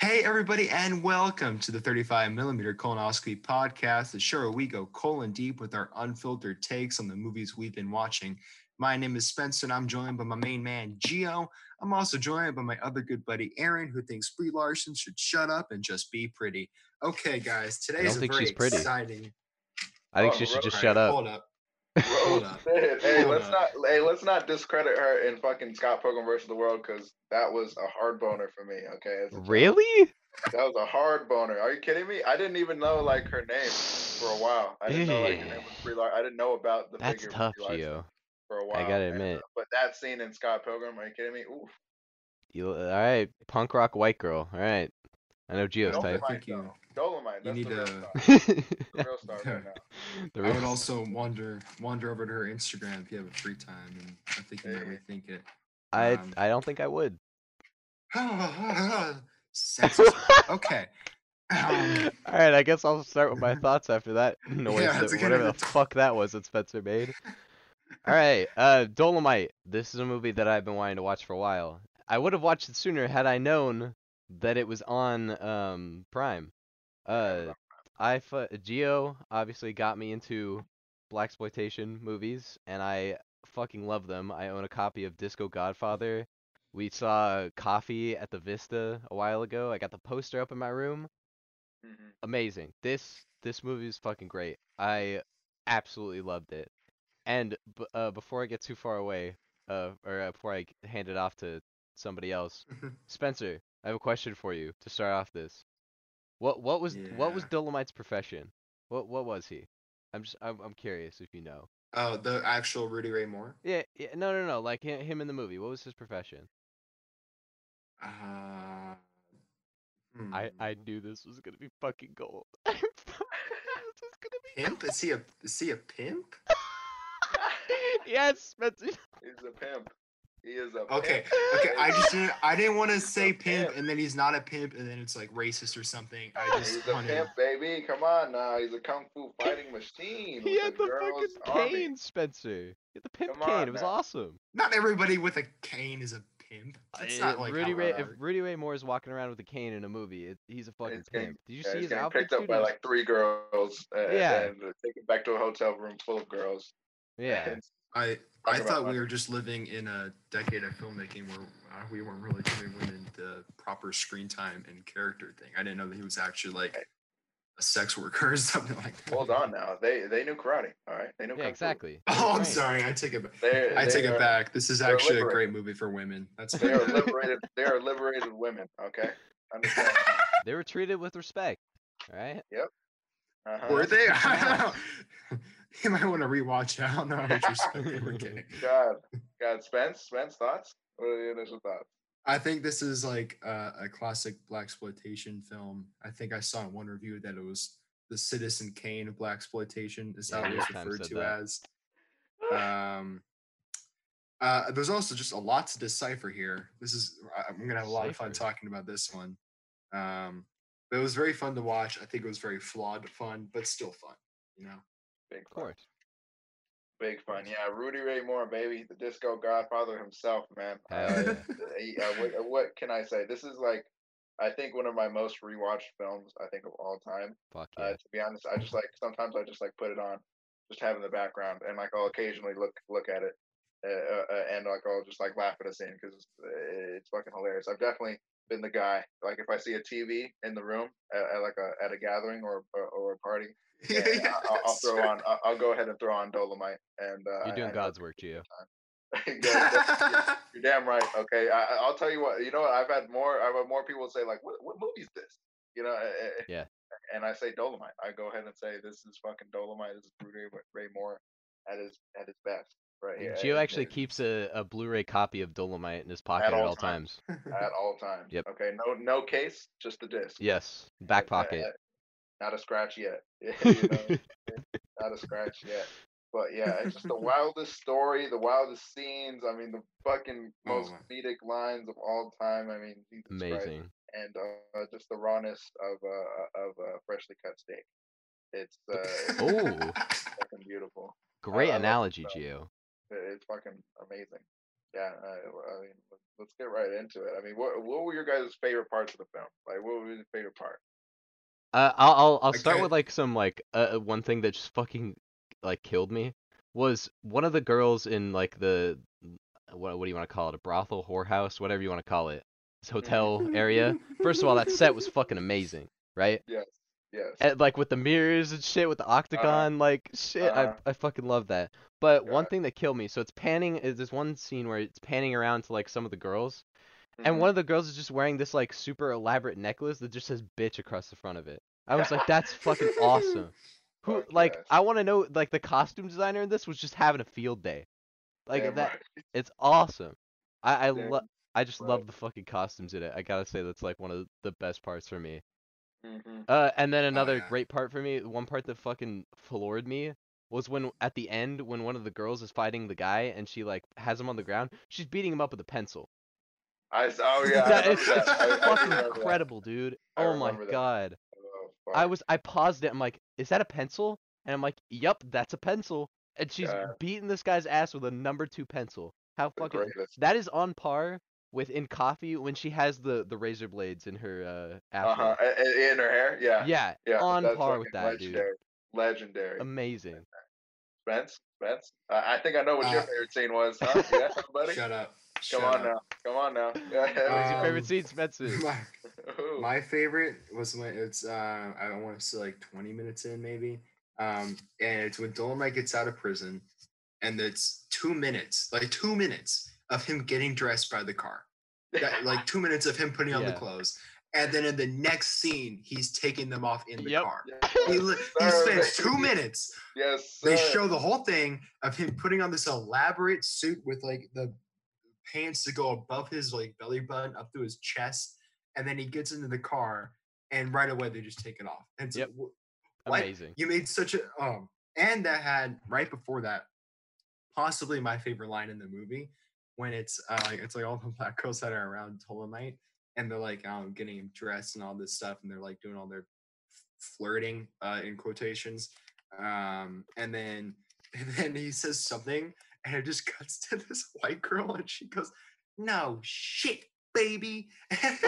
Hey, everybody, and welcome to the 35 millimeter colonoscopy podcast, the show where we go colon deep with our unfiltered takes on the movies we've been watching. My name is Spencer, and I'm joined by my main man, Geo. I'm also joined by my other good buddy, Aaron, who thinks Brie Larson should shut up and just be pretty. Okay, guys, today don't is a think very she's pretty. exciting. I think Oh, she should right. just All shut up. Hold up. Hold up. Hey, Hold let's up. not. Hey, let's not discredit her in fucking Scott Pilgrim versus the World because that was a hard boner for me. Okay, as a child. Really? That was a hard boner. Are you kidding me? I didn't even know like her name for a while. I didn't know like her name was Brie Lar- I didn't know about the That's figure tough, Brie Larson Gio. for a while. I gotta and, admit. uh, but that scene in Scott Pilgrim, are you kidding me? Oof. You all right? Punk rock white girl. All right. I know Gio's type. Dolemite, you- though. Dolemite. you need the real to- star. The real star right now. I would also wander wander over to her Instagram if you have a free time, and I think you might Hey. rethink it. I um, I don't think I would. Okay. Um, All right, I guess I'll start with my thoughts after that noise, Yeah, that- it's a good whatever the idea. fuck that was that Spencer made. All right, uh, Dolemite. This is a movie that I've been wanting to watch for a while. I would have watched it sooner had I known that it was on um Prime. Uh, I fu- Geo obviously got me into black exploitation movies, and I fucking love them. I own a copy of Disco Godfather. We saw Coffy at the Vista a while ago. I got the poster up in my room Mhm. amazing. This this movie is fucking great. I absolutely loved it. And b- uh, before I get too far away, uh, or uh, before I hand it off to somebody else, Spencer, I have a question for you to start off this. What what was what was Dolemite's profession? What what was he? I'm just I'm, I'm curious if you know. oh, the actual Rudy Ray Moore. Yeah, yeah no no no like him, him in the movie. What was his profession? Uh, I hmm. I knew this was gonna be fucking gold. I this was gonna be pimp. Is he a is he a pimp? yes, Spencer. He's a pimp. He is a Okay, pimp. okay. Okay. I just didn't. I didn't want to say pimp, pimp. and then he's not a pimp, and then it's like racist or something. I just He's a pimp, baby. Come on now. He's a kung fu fighting machine. He had the the girls' fucking army. cane, Spencer. He had the pimp Come cane. on It was now. awesome. Not everybody with a cane is a pimp. It's Uh, not like Rudy Ray. If. Rudy Ray Moore is walking around with a cane in a movie, it, he's a fucking He's getting- pimp. Did you Yeah, see he's his getting outfit? picked up by like three girls uh, Yeah. and taken back to a hotel room full of girls. yeah. And I I thought we were just living in a decade of filmmaking where uh, we weren't really giving women the proper screen time and character thing. I didn't know that he was actually like a sex worker or something like that. hold on now. They they knew karate. All right. They knew Yeah, exactly. Oh, I'm Right. sorry. I take it back. They, I take are, it back. This is they're actually a great movie for women. That's They are liberated. They are liberated women. Okay. Understand? They were treated with respect. All right. Yep. Uh-huh. Were they? Yeah. you might want to rewatch it. I don't know how much respect they were getting. God, God, Spence, Spence, thoughts? What are your initial thoughts? I think this is like uh, a classic black exploitation film. I think I saw in one review that it was the Citizen Kane of black exploitation is how Yeah, it was New York Times referred to that. as. Um, uh, there's also just a lot to decipher here. This is I- I'm gonna have a lot of fun talking about this one. Um, but it was very fun to watch. I think it was very flawed fun, but still fun. You know. Big Of fun. course. Big fun. Yeah, Rudy Ray Moore, baby, the disco godfather himself, man. Uh, he- uh, what, uh, what can I say? This is like, I think one of my most rewatched films. I think of all time. Fuck Uh, yeah. to be honest, I just like sometimes I just like put it on, just have it in the background, and like I'll occasionally look look at it, uh, uh, uh, and like I'll just like laugh at a scene because it's fucking hilarious. I've definitely been the guy. Like if I see a TV in the room at, at like a at a gathering or or, or a party, yeah, I- I'll, I'll throw on. I'll, I'll go ahead and throw on Dolemite, and uh, You're doing I God's work, Gio. You're damn right. Okay, I, I- I'll tell you what. You know, what, I've had more. I've had more people say like, "What what movie is this?" You know. eh, eh, Yeah. And I say Dolemite. I go ahead and say this is fucking Dolemite. This is Rudy Ray Moore at his at his best, right at- actually at- keeps a, a Blu-ray copy of Dolemite in his pocket at all all times. times. at all times. Yep. Okay. No no case, just the disc. Yes, back Uh, uh, pocket. Not a scratch yet. you know, not a scratch yet. But yeah, it's just the wildest story, the wildest scenes. I mean, the fucking Oh, most comedic lines of all time. I mean, Jesus Christ. Amazing. and uh, just the rawness of uh, of uh, freshly cut steak. It's uh, Oh, fucking beautiful. great analogy, that. Gio. It- It's fucking amazing. Yeah, I, I mean, let- let's get right into it. I mean, what what were your guys' favorite parts of the film? Like, what was your favorite part? Uh, I'll I'll, I'll start Okay. with like some like uh, uh, one thing that just fucking like killed me was one of the girls in like the what what do you want to call it a brothel whorehouse whatever you want to call it this hotel area. First of all, that set was fucking amazing, right? Yes, yes. And, like with the mirrors and shit with the octagon, like shit, Uh-huh. I I fucking love that. But one thing that killed me, so it's panning is this one scene where it's panning around to like some of the girls, and Mhm. one of the girls is just wearing this like super elaborate necklace that just says bitch across the front of it. I was like, that's fucking awesome. Who like. I want to know like the costume designer in this was just having a field day. Like Damn that right. it's awesome. I I love I just right. love the fucking costumes in it. I gotta say that's like one of the best parts for me. Mhm. Uh, and then another yeah. great part for me, one part that fucking floored me was when at the end when one of the girls is fighting the guy and she like has him on the ground, she's beating him up with a pencil. I oh yeah, that is. I, I fucking remember that. incredible, dude. I Oh my that. god. Oh, I was I paused it. I'm like, is that a pencil? And I'm like, yep, that's a pencil. And she's Yeah. beating this guy's ass with a number two pencil. How fucking that is on par with in Coffy when she has the the razor blades in her uh afro. Uh huh. In her hair, yeah, Yeah, yeah. on par with fucking that, dude. legendary. Legendary. Amazing. Spence, Spence. Uh, I think I know what your Uh, favorite scene was, huh? Yeah, buddy. Shut up. Come Shut on up. now. Come on now. Yeah. What's your Um, favorite scene, Spencer? My, my favorite was when it's uh I want to say like 20 minutes in maybe. Um and it's when Dolemite gets out of prison and it's two minutes, like two minutes of him getting dressed by the car. That, like two minutes of him putting on the clothes. And then in the next scene, he's taking them off in the Yep. car. Yes, He, he spends two minutes Yes. they show the whole thing of him putting on this elaborate suit with like the pants to go above his like belly button up to his chest and then he gets into the car and right away they just take it off and so, Yep. what? Amazing. you made such a um and that had right before that possibly my favorite line in the movie when it's uh, like it's like all the black girls that are around Dolemite and they're like um getting him dressed and all this stuff and they're like doing all their flirting uh in quotations um and then and then he says something and it just cuts to this white girl and she goes no shit baby Fuck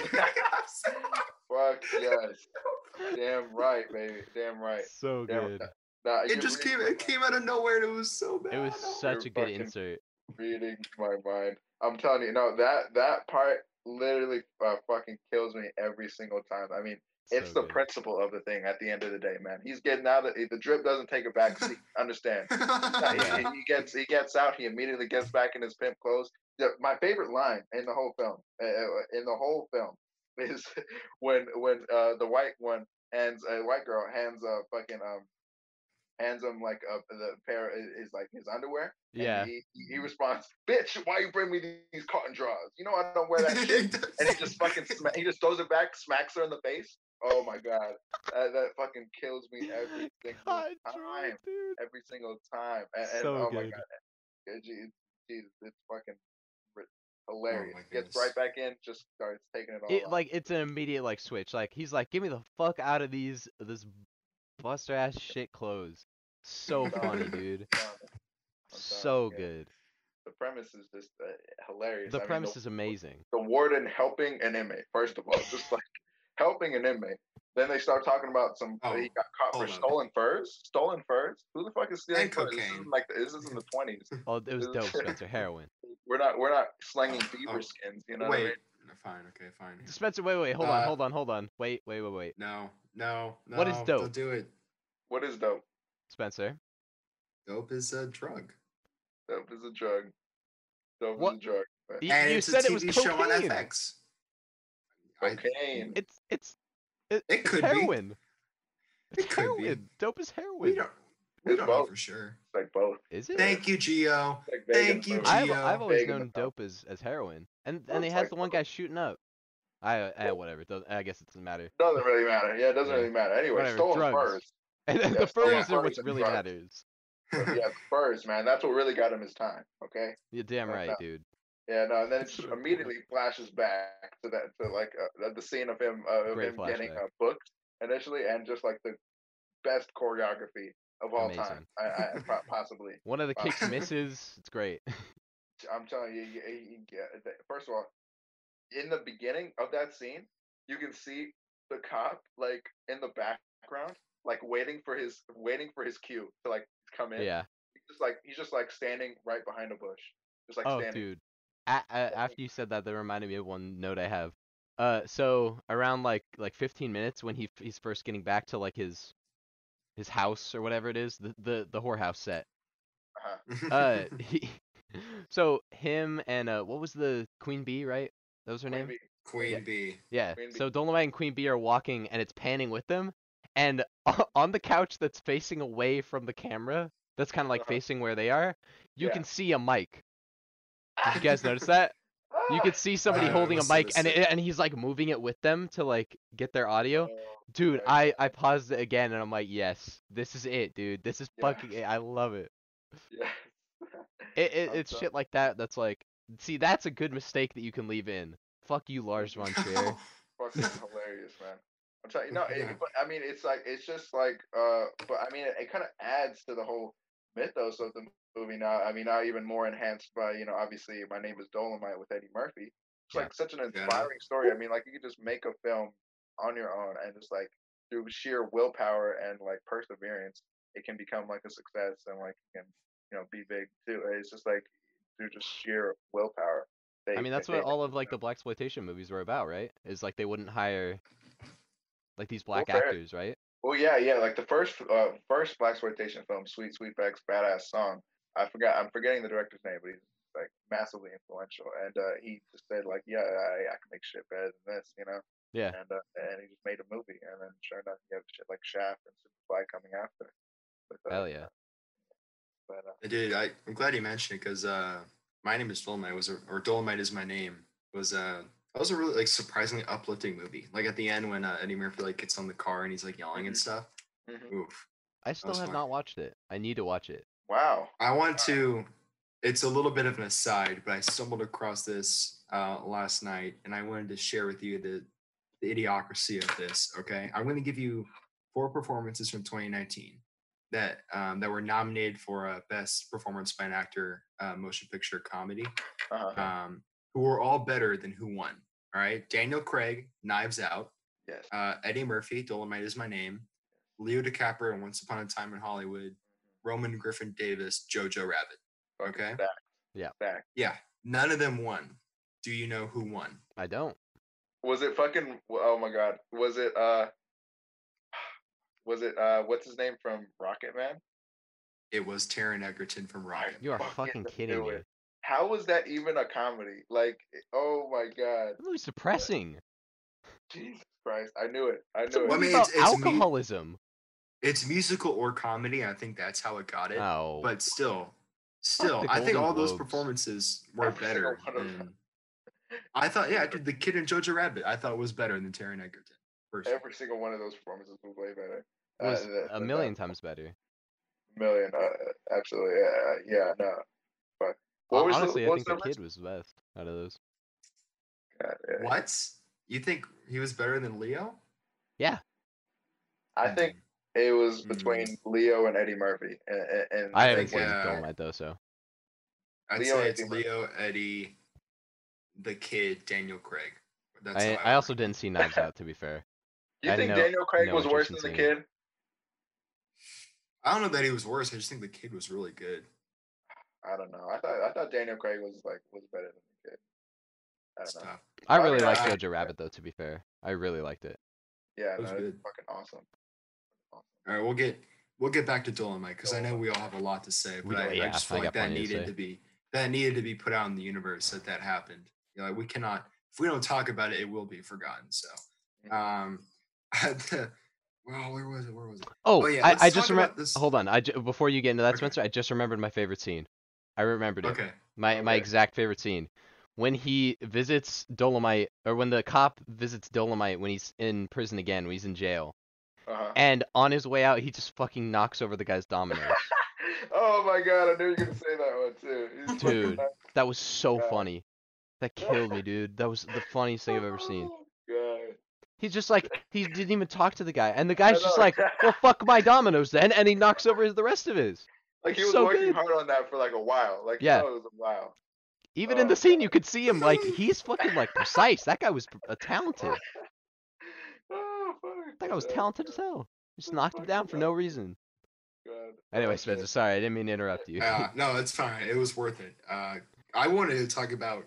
yes. Damn right, baby. Damn right. So Damn good. right. Nah, it just reading came it came out of nowhere and it was so bad It was such a good fucking- insert. Reading my mind. I'm telling you, no, that that part literally uh, fucking kills me every single time. I mean, it's So the good. principle of the thing at the end of the day, man. He's getting out of the drip doesn't take a back seat. Understand? He- Yeah. he, he gets he gets out. He immediately gets back in his pimp clothes. The, my favorite line in the whole film, uh, uh, in the whole film, is when when uh, the white one hands a white girl hands a fucking um hands him like a the pair is, is like his underwear. Yeah. he, he responds, "Bitch, why you bring me these cotton drawers? You know I don't wear that shit." And he just fucking sma- he just throws it back, smacks her in the face. Oh my god, that, that fucking kills me every single God, time dude. every single time. And, and So oh my god, it- Jesus, it's fucking oh hilarious. my Gets right back in, just starts taking it all. It out. like it's an immediate like switch. Like he's like, give me the fuck out of these this buster ass shit clothes. So funny, dude. So you, good. The premise is just uh, hilarious. The I mean, premise is amazing. the warden helping an inmate. First of all, just like helping an inmate. Then they start talking about some. Oh, he got caught for hold up. stolen furs. Stolen furs. Who the fuck is stealing And furs? This cocaine. isn't like this is in the twenties. Oh, it was dope, Spencer. Heroin. We're not we're not slinging Oh, beaver oh, skins. You know what I wait mean? no, fine okay fine Spencer, wait, wait, hold on, Uh, hold on, hold on. Wait, wait, wait, wait. no no no What is don't dope? do it What is dope? Spencer. dope is a drug Dope is a drug. Dope What? is a drug. But Y- and you it's said a it was TV show on cocaine. I- Cocaine. It's it's it, It it's could be. heroin. It's It could be. Dope is heroin. we don't we It's don't know for sure It's like both. Is it? thank you Gio It's like Thank you, movie. I've I've always Big in the known dope as, as heroin, and Well, and he has like the one both. guy shooting up. I uh, whatever. it doesn't- I guess it doesn't matter. Doesn't really matter. Yeah, it doesn't Yeah. really matter. Anyway, Whatever, stolen drugs. furs. And the Yeah, stolen furs are what really drugs. matters. Yeah, furs, man. That's what really got him his time. Okay. You're damn right, no. dude. Yeah, no, and then it That's just so immediately flashes back to that to like uh, the scene of him uh, of Great him getting flashback. uh, booked initially, and just like the best choreography of all time, I, I possibly. One of the Wow. kicks misses. It's great. I'm telling you, you, you th- first of all, in the beginning of that scene, you can see the cop like in the background, like waiting for his waiting for his cue to like come in. Yeah. He's just like he's just like standing right behind a bush, just like Oh, standing. dude. A- a- after you said that, that reminded me of one note I have. Uh, so around like like 15 minutes when he he's first getting back to like his his house or whatever it is, the the the whorehouse set. Uh-huh. Uh, he, so him and uh, what was the Queen Bee, right? Was her Queen name. Bee. Queen Yeah. Bee. Yeah. Queen So Dolemite and Queen Bee are walking, and it's panning with them, and on the couch that's facing away from the camera, that's kind of like Uh-huh. facing where they are, you Yeah. can see a mic. Did you guys notice that? You could see somebody holding a mic, and it. it, and he's like moving it with them to like get their audio. Oh, Dude. I I paused it again, and I'm like, yes, this is it, dude. This is Yeah. fucking it. I love it. Yeah. It, it it's so- shit like that. That's like, see, that's a good mistake that you can leave in. Fuck you, Lars von Trier. fucking hilarious, man. I'm telling you, no, it, but I mean, it's like it's just like, uh, but I mean, it, it kind of adds to the whole mythos of the movie. Now, I mean, now even more enhanced by you know, obviously, my name is Dolemite with Eddie Murphy. It's Yeah. like such an Yeah. inspiring story. I mean, like you could just make a film on your own and just like through sheer willpower and like perseverance, it can become like a success and like you can you know be big too. It's just like through just sheer willpower. They, I mean, that's they- what they- all of like the black exploitation movies were about, right? Is like they wouldn't hire like these black fair. actors, right? Well, yeah, yeah. Like the first, uh, first black exploitation film, "Sweet Sweetback's Badass Song." I forgot. I'm forgetting the director's name, but he's like massively influential. And uh, he just said, like, yeah, I, I can make shit better than this, you know. Yeah. And uh, and he just made a movie, and then sure enough, you have shit like Shaft and Superfly coming after. But, uh, Hell yeah. But uh, I did. I, I'm glad you mentioned it because uh, my name is Dolemite was a, or Dolemite is my name was uh that was a really like surprisingly uplifting movie. Like at the end when uh, Eddie Murphy like gets on the car and he's like yelling and Mhm. stuff. mhm. Oof. I still have fun. not watched it. I need to watch it. wow. I want to. It's a little bit of an aside, but I stumbled across this uh, last night, and I wanted to share with you the the idiocracy of this. Okay, I'm going to give you four performances from 2019 that um, that were nominated for a best performance by an actor, uh, motion picture comedy, Uh-huh. um, who were all better than who won. All right, Daniel Craig, Knives Out, yes. uh, Eddie Murphy, Dolemite is my name, Leo DiCaprio, and Once Upon a Time in Hollywood, Roman Griffin Davis, Jojo Rabbit. Okay. Stacked. Yeah. Stacked. Yeah, none of them won. Do you know who won? I don't. Was it fucking? Oh my god. Was it? Uh. Was it? Uh. What's his name from Rocketman? It was Taron Egerton from Rocket. You are Fucking fucking kidding me. How was that even a comedy? Like, oh my god, That movie's depressing. Jesus Christ! I knew it. I knew Well, I it. mean, about it's- it's mu- alcoholism. It's musical or comedy. I think that's how it got it. Oh. But still, still, I think Golden all those performances were Every better one of them. than. I thought, yeah, dude, the kid in Jojo Rabbit, I thought was better than Taron Egerton. Personally. Every single one of those performances was way better. It was Uh, that- a that- million times better. million. Uh, absolutely. Yeah. Yeah. No. But what Hon- was the- Honestly, what I think the the kid was the best out of those. God, yeah. What? You think he was better than Leo? Yeah. I think it was Mm. between Leo and Eddie Murphy. And, and- and I haven't think, seen uh, Dolemite though, so I'd Leo say it's Eddie Murphy. Leo, Eddie, the kid, Daniel Craig. That's I how I also didn't see Knives Out to be fair. You I think know- Daniel Craig was worse than in the kid? I don't know that he was worse. I just think the kid was really good. I don't know. I thought I thought Daniel Craig was like was better than the kid. I don't know. I really yeah, liked I- Jojo Rabbit though, to be fair. I really liked it. Yeah, It was no, it's good. fucking awesome. All right, we'll get we'll get back to Dolemite because I know we all have a lot to say, but do- I, I yeah, just I feel like that plenty to needed to be that needed to be put out in the universe that that happened. You know, like we cannot if we don't talk about it, it will be forgotten. So, Mhm. um, well, where was it? Where was it? Oh, Oh, yeah, I, I just remember. this- Hold on, I ju- before you get into that, Okay. Spencer, I just remembered my favorite scene. I remembered it. Okay, My my exact favorite scene. When he visits Dolemite, or when the cop visits Dolemite when he's in prison again, when he's in jail, Uh-huh. and on his way out, he just fucking knocks over the guy's dominoes. oh my god, I knew you were gonna say that one too. He's Dude. that was so Yeah. funny. That killed me, dude. That was the funniest thing I've ever seen. He's just like he didn't even talk to the guy, and the guy's just like, "Well, fuck my dominoes then," and he knocks over the rest of his. Like he was so working good. hard on that for like a while. Like Yeah. it was a while. Even in Oh, the scene, you could see him like he's fucking like precise. That guy was uh, talented. oh, fuck. That guy was Yeah, talented as hell. Just Oh, knocked him fuck down for no reason. God. Anyway, Spencer, sorry, I didn't mean to interrupt you. Uh, no, it's fine. It was worth it. Uh, I wanted to talk about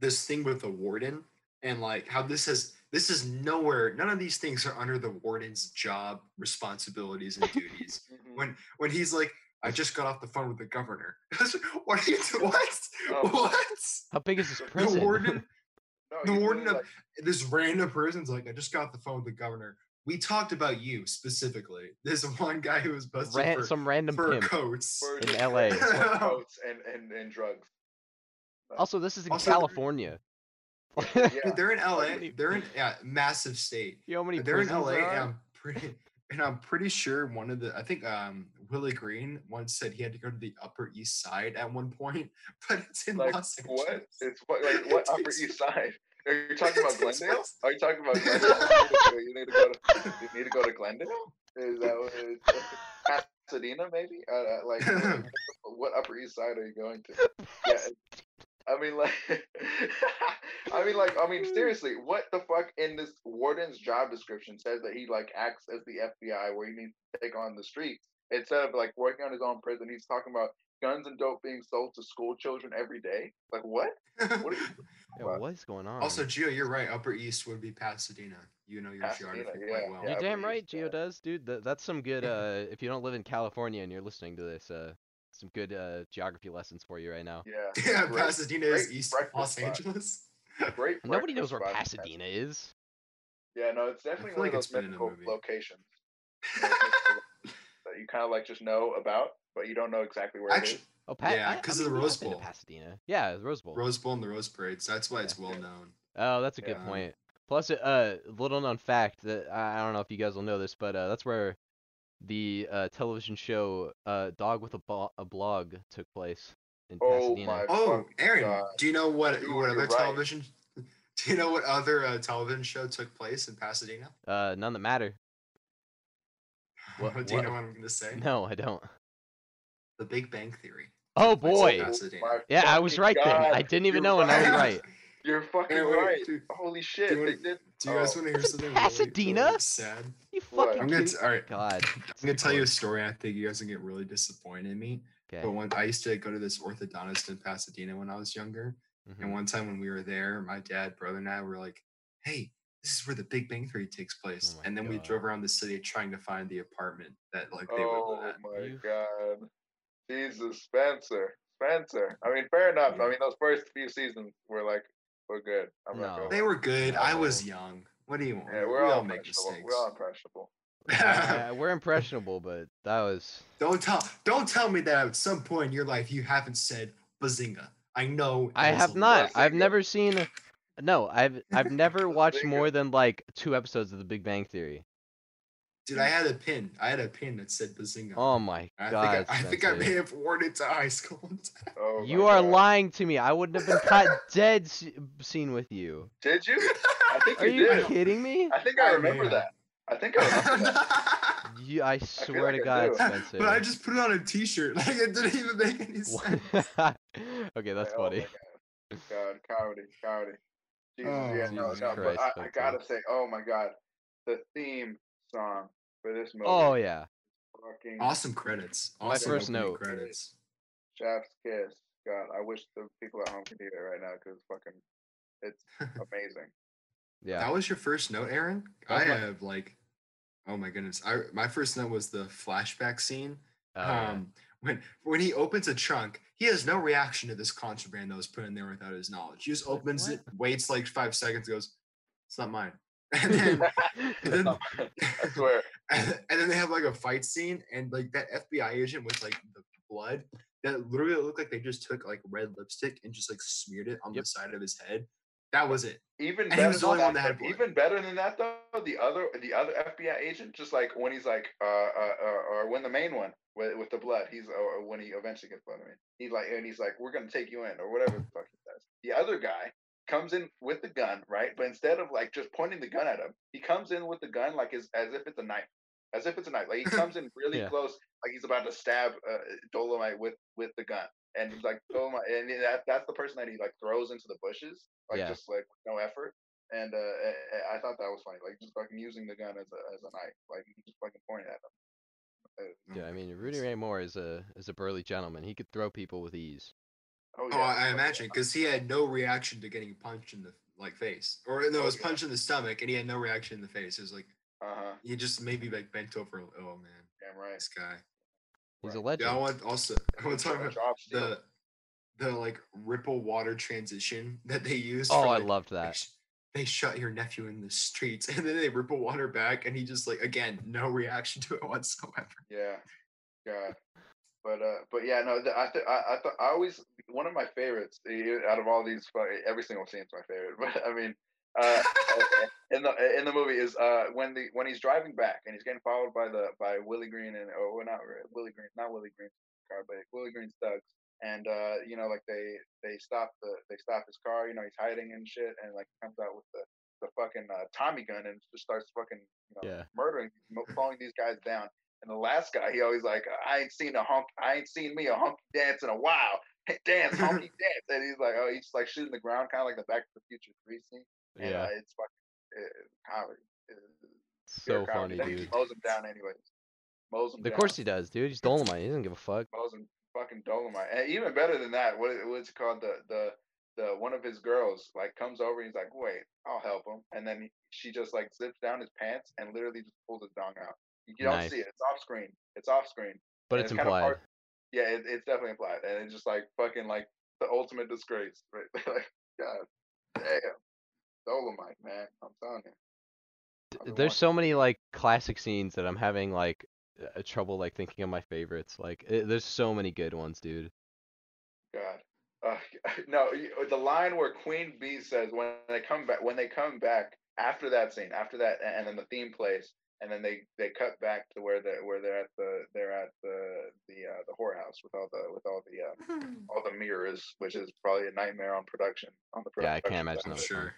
this thing with the warden and like how this has this is nowhere. None of these things are under the warden's job responsibilities and duties. Mhm. when when he's like, I just got off the phone with the governor. what are you do- what? Oh. What? How big is this prison? The warden, No, the warden literally of this random person's like, I just got off the phone with the governor. We talked about you specifically. This one guy who was busted Ran- for, some random for pimp. coats. in LA. random coats and, and, and drugs. Also, this is in Also- California. Yeah. Dude, they're in LA. They're in yeah, massive state. You know how many They're in LA, and? I'm pretty, and I'm pretty sure one of the, I think um Willie Green once said he had to go to the Upper East Side at one point, but it's in Like Los Angeles. what? It's what like what Upper It's- East Side? Are you talking about Glendale? Are you talking about Glendale? you need to go to you need to go to Glendale? Is that what it's, Pasadena maybe? Uh, uh, like what, what Upper East Side are you going to? Yeah. I mean, like, I mean, like, I mean, seriously, what the fuck in this warden's job description says that he like acts as the FBI, where he needs to take on the streets instead of like working on his own prison. He's talking about guns and dope being sold to school children every day. Like, what? What? Are you, Yeah, what is going on? also, Gio, you're right. Upper East would be Pasadena. You know your Pasadena, geography yeah, quite well. yeah. you Upper damn East right, Geo Side. does, dude. That, that's some good. Uh, if you don't live in California and you're listening to this, uh, some good uh geography lessons for you right now. yeah. Yeah, great- Pasadena is east of Los spot. Angeles. Great. Nobody knows where spot Pasadena is. Yeah, no, it's definitely one like of it's those been in a mythical locations that you kind of like just know about, but you don't know exactly where Actually, it is. Oh, Pat. Yeah, I- I 'cause of the Rose have been to Bowl. Pasadena. Yeah, the Rose Bowl. Rose Bowl and the Rose Parades. That's why it's Yeah. well known. Oh, that's a good Yeah. point. Plus, uh, little known fact that I I don't know if you guys will know this, but uh, that's where the uh, television show uh, Dog with a, Bo- a Blog took place in Oh Pasadena. my Oh, Aaron, God. do you know what Dude, what you're other right. television? Do you know what other uh, television show took place in Pasadena? Uh, none that matter. What- do you what- know what I'm gonna say? No, I don't. The Big Bang Theory. Oh took place in boy. Pasadena. My Yeah, I was fucking right then. I didn't even you're know, and I was right. You're fucking Hey, wait, right. dude, Holy shit! Do you they wanna- did. Do you guys Oh. want to hear something in really, Pasadena? really sad? You What? fucking I'm gonna kidding- t- all right. God. I'm gonna tell you a story. I think you guys are gonna get really disappointed in me. Okay. But when I used to go to this orthodontist in Pasadena when I was younger, mhm. and one time when we were there, my dad, brother, and I were like, "Hey, this is where the Big Bang Theory takes place." Oh and then we drove around the city trying to find the apartment that like they Oh would live at. my You- god. Jesus, Spencer. Spencer. I mean, fair enough. I mean, those first few seasons were like, were good. I'm No. They were good. I was young. What do you want? Yeah, we we're all all make impressionable. mistakes. We're all impressionable. I- I- we're impressionable, but that was. don't tell don't tell me that at some point in your life you haven't said bazinga. I know I have not. lie. I've never seen. No, I've I've never watched more than like two episodes of The Big Bang Theory. Dude, I had a pin. I had a pin that said bazinga. Oh my I god, think I, I think I may have worn it to high school. Oh, You are God. lying to me. I wouldn't have been caught dead seen with you. Did you? I think Are you you did. kidding me? I think I I remember may that. I think I remember that. You, I swear like to I God, do. Spencer. but I just put it on a T-shirt. Like it didn't even make any sense. Okay, that's Like, oh funny. my God. God, comedy, comedy. Jesus, Oh, yeah, no, Jesus no, Christ, but I, I gotta say, oh my God, the theme song for this movie. Oh yeah. fucking Awesome credits. My Awesome first note. Credits. Chef's Kiss. God, I wish the people at home could hear it right now because fucking, it's amazing. Yeah. That was your first note, Aaron. That was I my- have like, oh my goodness. I my first note was the flashback scene. Oh, yeah. um, when when he opens a trunk, he has no reaction to this contraband that was put in there without his knowledge. He just Like, opens it, waits like five seconds, goes, "It's not mine," and then and then, I swear. and then they have like a fight scene, and like that FBI agent with like the blood that literally looked like they just took like red lipstick and just like smeared it on Yep. the side of his head. That was it. Even And better was the only one that, had blood. even better than that though, the other the other FBI agent, just like when he's like, uh, uh, uh or when the main one with, with the blood, he's or when he eventually gets blood. I mean, he's like, and he's like, we're gonna take you in or whatever the fuck he says. The other guy comes in with the gun, right? But instead of like just pointing the gun at him, he comes in with the gun like as as if it's a knife, as if it's a knife. Like he comes in really Yeah. close, like he's about to stab uh, Dolemite with with the gun. and he's like, oh my, and that that's the person that he like throws into the bushes, like Yeah. just like no effort. And uh, I- I thought that was funny, like just fucking using the gun as a as a knife, like he just fucking pointing at. Uh, Yeah, I mean Rudy Ray Moore is a is a burly gentleman. He could throw people with ease. Oh Oh, yeah, I I imagine because he had no reaction to getting punched in the like face, or no, it was Okay. punched in the stomach, and he had no reaction in the face. It was like Uh-huh. he just maybe like bent over. Oh man, Damn right. this guy. He's a legend. Yeah, I want also I want to talk about Drop the the like ripple water transition that they used. oh, for, I like, loved like, that. sh- they shut your nephew in the streets, and then they ripple water back, and he just like again no reaction to it whatsoever. Yeah, God. But uh, but yeah, no, I th- I I thought I always one of my favorites out of all these. Every single scene's my favorite. But I mean, uh, in the in the movie is uh when the when he's driving back and he's getting followed by the by Willie Green and oh not Willie Green, not Willie Green's car, but Willie Green's thugs. And uh, you know, like they they stop the they stop his car. You know, he's hiding and shit, and like comes out with the the fucking uh, Tommy gun and just starts fucking you know Yeah. murdering, mo- mowing these guys down. And the last guy, he always like, I ain't seen a honk, I ain't seen me a honky dance in a while. Hey, dance, honky dance. And he's like, oh, he's just like shooting the ground, kind of like the Back to the Future 3 scene. And Yeah. uh, it's fucking uh, comedy. Uh, So comedy. funny, dude. Mows him down anyways. Mows him Of down. course he does, dude. He's Dolemite. He doesn't give a fuck. Mows him fucking Dolemite. And even better than that, what what's it called? The the the one of his girls like comes over and he's like, wait, I'll help him. And then she just like zips down his pants and literally just pulls his dong out. You don't Nice. see it. It's off screen. It's off screen. But it's it's implied. hard- Yeah, it, it's definitely implied, and it's just like fucking like the ultimate disgrace, right? like, God damn, Dolemite, man, I'm telling you. D- I've been There's watching- so many like classic scenes that I'm having like uh, trouble like thinking of my favorites. Like i there's so many good ones, dude. God. Uh, no, the line where Queen Bee says when they come back, when they come back after that scene, after that, and then the theme plays, and then they they cut back to where they where they're at the they're at the the uh, the whorehouse with all the with all the uh, all the mirrors, which is probably a nightmare on production on the Yeah, I can't imagine that. sure.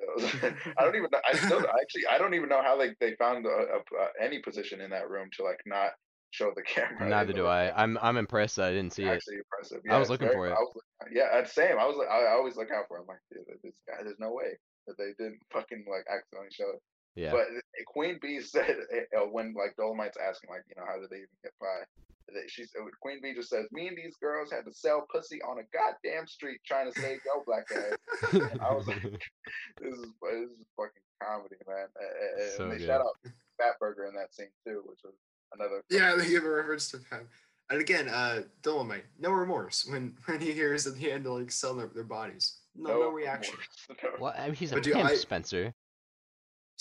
I don't even know. I still actually I don't even know how they they found a, a, uh any position in that room to like not show the camera. Neither do I. I'm I'm impressed that I didn't see it. Actually impressive. I was it's looking for it. I was, yeah, uh, same. I was like, I, I always look out for him. Like, dude, this guy, there's no way that they didn't fucking like accidentally show it. Yeah. But uh, Queen Bee said uh, when like Dolemite's asking like, you know, how did they even get by? That she said Queen Bee just says, me and these girls had to sell pussy on a goddamn street trying to save your black ass. I was like, this is this is fucking comedy, man. Uh, uh, So and they good. shout out Fatburger in that scene too, which was another. Yeah, they give a reference to him. And again, uh, Dolemite, no remorse when when he hears at the end to like sell their, their bodies. No, no, reaction. remorse. No. well, I mean, he's a But dude, pimp, I- Spencer.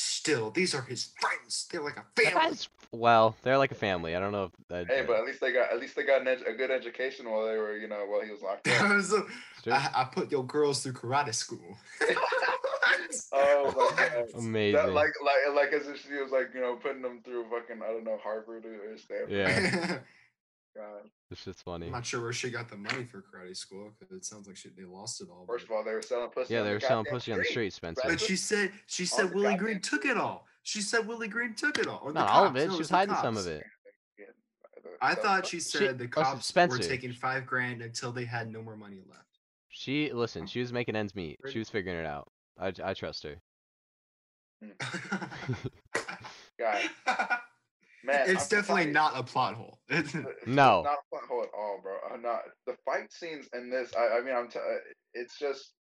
Still, these are his friends. They're like a family. that's- well, they're like a family. I don't know if that. Hey, but at least they got at least they got an ed- a good education while they were, you know, while he was locked up. I, was, it's true. I, I put your girls through karate school. Oh my god. Amazing. That, like like like as if she was like, you know, putting them through fucking I don't know, Harvard or Stanford. Yeah, God. this shit's funny. I'm not sure where she got the money for karate school because it sounds like she, they lost it all. First of all, they were selling pussy. Yeah, on they the were selling goddamn pussy on the street, Spencer. But she said she said the Willie Green took it all. She said Willie Green took it all. Or the Not all of it. No, She it was the hiding some of it. I thought she said the oh, cops Spencer. were taking five grand until they had no more money left. She listen. She was making ends meet. She was figuring it out. I, I trust her. Hmm. God. Man, it's I'm definitely surprised. not a plot hole. It's- It's No. not a plot hole at all, bro. Uh, not the fight scenes in this. I, I mean, I'm. T- uh, it's just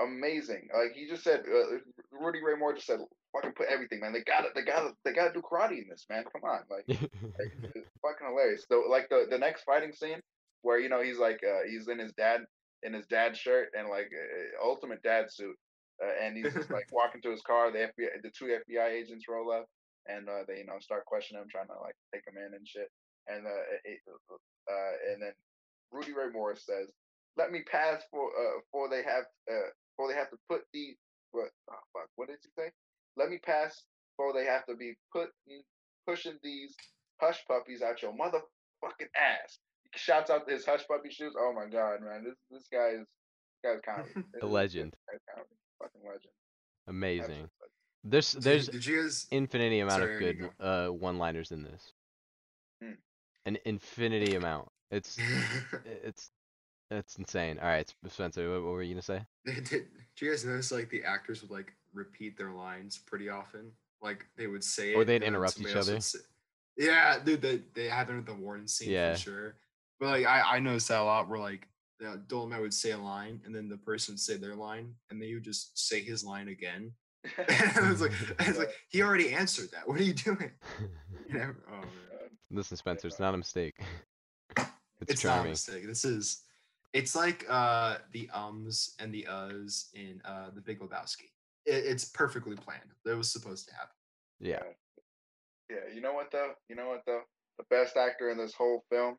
amazing. Like he just said, uh, Rudy Ray Moore just said, "Fucking put everything, man. They got it. They got to They got to do karate in this, man. Come on, like, like it's fucking hilarious. So, like the the next fighting scene where you know he's like uh, he's in his dad in his dad shirt and like uh, ultimate dad suit, uh, and he's just like walking to his car. The FBI, the two FBI agents roll up and uh, they you know start questioning him, trying to like take him in and shit. And uh, it, uh, and then Rudy Ray Morris says, "Let me pass for uh for they have uh for they have to put the what oh, fuck what did he say? Let me pass for they have to be put pushing these hush puppies out your motherfucking ass." Shouts out his hush puppy shoes. Oh my god, man, this this guy is this guy's comedy. A legend. this guy's comedy. Fucking legend. Amazing. Absolute legend. There's there's did you guys? infinity amount Sorry, of you good uh one-liners in this. Hmm. An infinity amount. It's it's That's insane. All right, Spencer, what, what were you gonna say? Did, did you guys notice like the actors would like repeat their lines pretty often? Like they would say Or it, they'd interrupt each other. say- yeah, dude, they they happen with the warden scene Yeah. for sure. But like I I noticed that a lot where like uh, Dolemite would say a line and then the person would say their line and then you would just say his line again. and it was like it's like he already answered that. What are you doing? You know? Oh, man. Listen, Spencer, it's not a mistake. It's, it's not a charming. mistake. This is it's like uh the ums and the uhs in uh the Big Lebowski. It, it's perfectly planned. That was supposed to happen. Yeah. Yeah, you know what though? You know what though? The best actor in this whole film,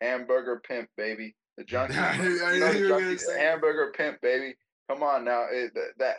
Hamburger Pimp, baby. The junkie. I I you know knew the you were gonna junkie, say. Hamburger Pimp, baby. Come on now, it, that, that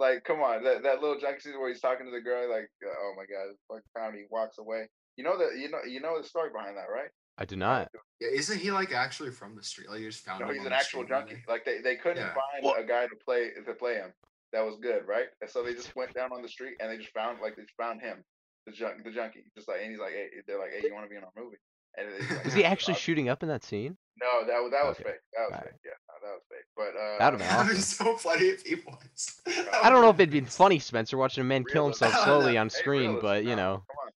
like come on that, that little junkie scene where he's talking to the girl like uh, oh my god, it's like comedy walks away. You know that you know you know the story behind that, right? I do not. Yeah, isn't he like actually from the street? Like you just found No, him he's on an the actual junkie. day? Like they, they couldn't Yeah. find Well- a guy to play to play him that was good, right? And so they just went down on the street and they just found like they just found him, the junk the junkie. Just like and he's like, hey, they're like, hey, you want to be in our movie? And like, Was he actually shooting up in that scene? No, that was that was Okay. fake. That was Alright. fake. Yeah, no, that was fake. But uh, That'd have been be awesome. so funny if he was. I don't know if it'd be funny, Spencer, watching a man kill himself slowly on screen, realism but you know. come on,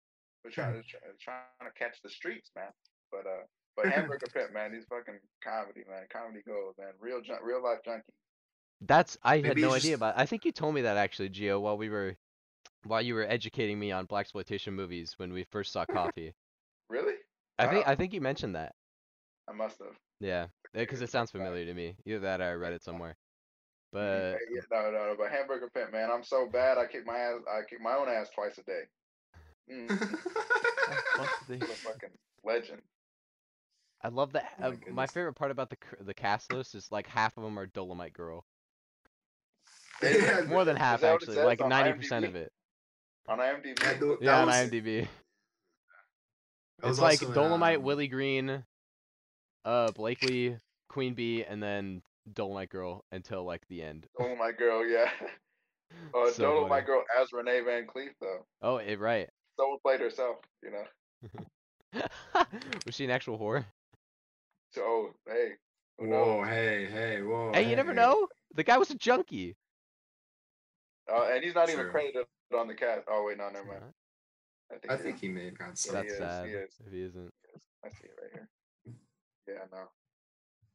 we're trying to try, trying to catch the streets, man. But uh, but Hamburger Pimp, man, he's fucking comedy, man. Comedy gold, man. Real jun- real life junkie. That's I had no he's idea about. I think you told me that actually, Gio, while we were while you were educating me on black exploitation movies when we first saw Coffy. Really? I think I think you mentioned that. I must have. Yeah, because it sounds familiar to me. Either that or I read it somewhere. But Hey, yeah, no, no, no, but hamburger pimp, man, I'm so bad. I kick my ass. I kick my own ass twice a day. Mm, fuck the- a fucking legend. I love that. Oh my Uh, my favorite part about the the cast list is like half of them are Dolemite Girl. Yeah, More than half that what it actually, like on ninety percent of it. On IMDb. Yeah, tho- Yeah, that on was- IMDb. that It's like also in, Dolemite, um, Willie Green, uh, Blakely, Queen Bee, and then Dolemite Girl until like the end. Oh my girl, yeah. Uh, So Dodo, my funny. girl, as Renee Van Cleef though. Oh, it right. Someone played herself, you know. Was she an actual whore? So, oh, hey, who knows? Whoa, hey, hey, whoa. Hey, you never hey. know. The guy was a junkie. Uh, and he's not even credited on the cast. Oh wait, no, never mind. I think, I he think is. he may have got some. That's is, sad he is. if he isn't. I see it right here. Yeah, no.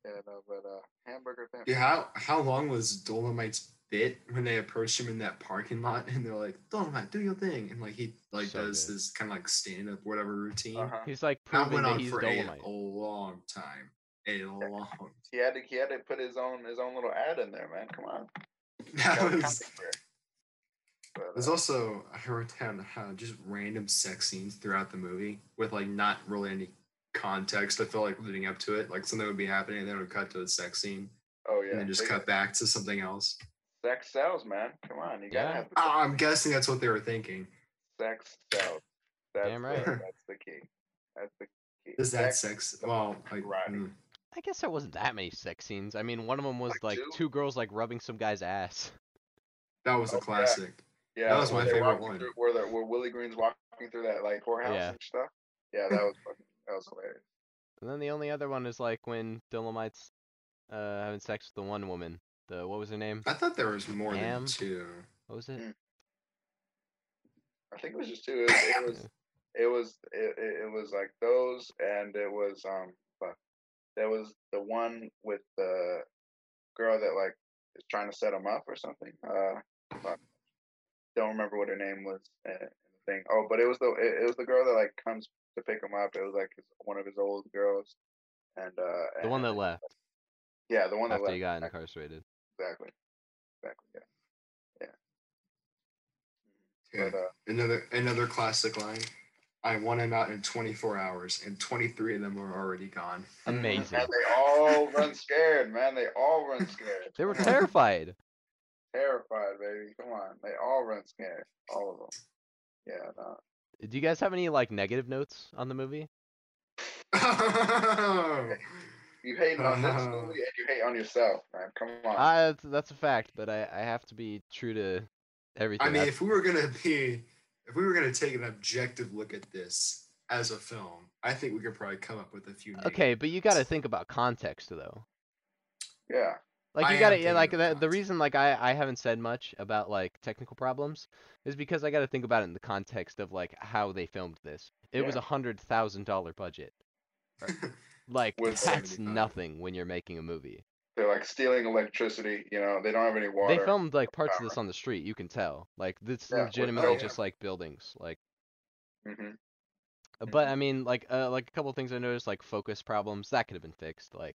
Yeah, no, but uh, hamburger pimp. Yeah, how how long was Dolemite's bit when they approached him in that parking lot and they're like, Dolemite, do your thing, and like he like So does good. this kind of like stand up whatever routine. Uh-huh. He's like That went on he's for Dolemite. a long time. A long. He had to he had to put his own his own little ad in there, man. Come on. That Gotta was. count it for it. But, There's uh, also I wrote down how just random sex scenes throughout the movie with like not really any context. I feel like leading up to it, like something would be happening, and then it would cut to a sex scene, oh yeah. and then just they cut back to something else. Sex sells, man. Come on, you gotta Yeah. have the I- I'm guessing that's what they were thinking. sex sells. That's Damn the- right. that's the key. That's the key. Is that sex? Well, like, Karate. mm. I guess there wasn't that many sex scenes. I mean, one of them was Like like two? two girls like rubbing some guy's ass. that was a Oh, yeah. classic. Yeah, That was my favorite one. Through, where the where Willie Green's walking through that like whorehouse Yeah. and stuff. Yeah, that was fucking that was hilarious. And then the only other one is like when Dolemite's uh having sex with the one woman. The what was her name? I thought there was more Am? than two. What was it? Mm. I think it was just two. It was it was it was, it, it, it was like those, and it was um, fuck. there was the one with the girl that like is trying to set him up or something. Uh, fuck. don't remember what her name was. In the thing. Oh, but it was the it, it was the girl that like comes to pick him up. It was like his, one of his old girls, and uh, The one that left Yeah, the one that after left. he got incarcerated. Exactly. Exactly. Yeah. Yeah. But uh, Another another classic line. I want him out in 24 hours, and 23 of them are already gone. Amazing. And they all run scared, man. They all run scared. They were terrified. terrified, baby. Come on, they all run scared, all of them. Yeah, no. Uh, do you guys have any like negative notes on the movie? You hate on this movie and you hate on yourself, man. Come on. That's, that's a fact, but I, I have to be true to everything. I mean, I've- if we were gonna be, if we were gonna take an objective look at this as a film, I think we could probably come up with a few. okay, but you got to think about context though. Yeah. Like you gotta, yeah, like the, the reason like I, I haven't said much about like technical problems is because I gotta think about it in the context of like how they filmed this. It was a hundred thousand dollar budget. Like that's 75. nothing when you're making a movie. They're like stealing electricity. You know, they don't have any water. They filmed like parts of this on the street. You can tell. Like this Yeah, legitimately oh, yeah. just like buildings. Like, hmm uh, but I mean, like, uh, like a couple things I noticed, like focus problems that could have been fixed. Like,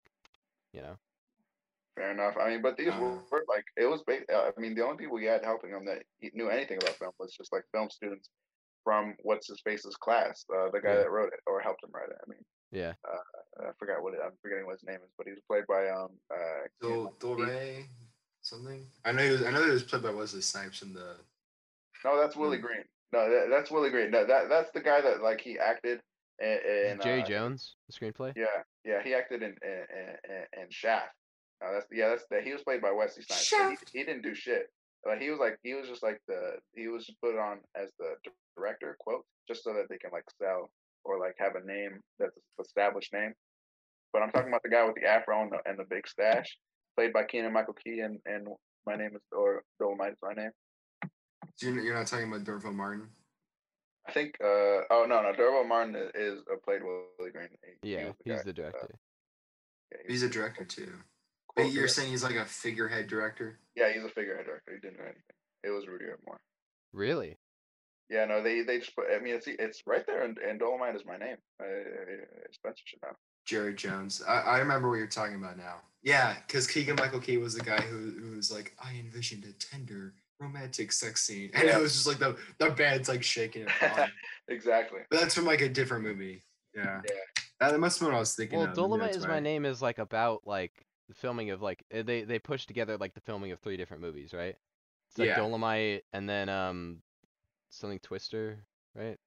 you know. Fair enough. I mean, but these Uh, were were, like it was. Ba- uh, I mean, the only people we had helping him that he- knew anything about film was just like film students from what's his face's class, uh, the guy Yeah. that wrote it or helped him write it. I mean, Yeah. I forgot what it, I'm forgetting what his name is, but he was played by um uh Dol Keanu- he- Dolray, something. I know he was. I know he was played by Wesley Snipes in the. No, that's Willie Hmm. Green. No, that, that's Willie Green. No, that that's the guy that like he acted in, in Jerry uh, Jones, the screenplay. Yeah, yeah, he acted in in, in, in Shaft. No, that's yeah, that's that. He was played by Wesley Snipes. Shaft. He, he didn't do shit. Like he was like he was just like the he was just put on as the director quote just so that they can like sell or like have a name that's an established name. But I'm talking about the guy with the afro and the, and the big stash, played by Keegan Michael Key and and my name is or Dolemite is my name. You're, you're not talking about D'Urville Martin. I think. uh Oh no, no. D'Urville Martin is, is uh, played Willie Green. He- he Yeah, he's guy. the director. Yeah, He's a director too. Cool But you're saying he's like a figurehead director. Yeah, he's a figurehead director. He didn't do anything. It was Rudy Moore. Really? Yeah, no, they they just put. I mean, it's it's right there, and, and Dolemite is my name. Uh, Spencer should know. Jared Jones. I, I remember what you're talking about now. Yeah, because Keegan Michael Key was the guy who, who was like, I envisioned a tender romantic sex scene, and Yeah. it was just like the the band's like shaking it. exactly. but that's from like a different movie. Yeah. Yeah. That must have been what I was thinking. Well, of. Dolemite that's is why. my name is like about like the filming of like uh, they they pushed together like the filming of three different movies, right? It's like Yeah. Dolemite and then um something Twister, right?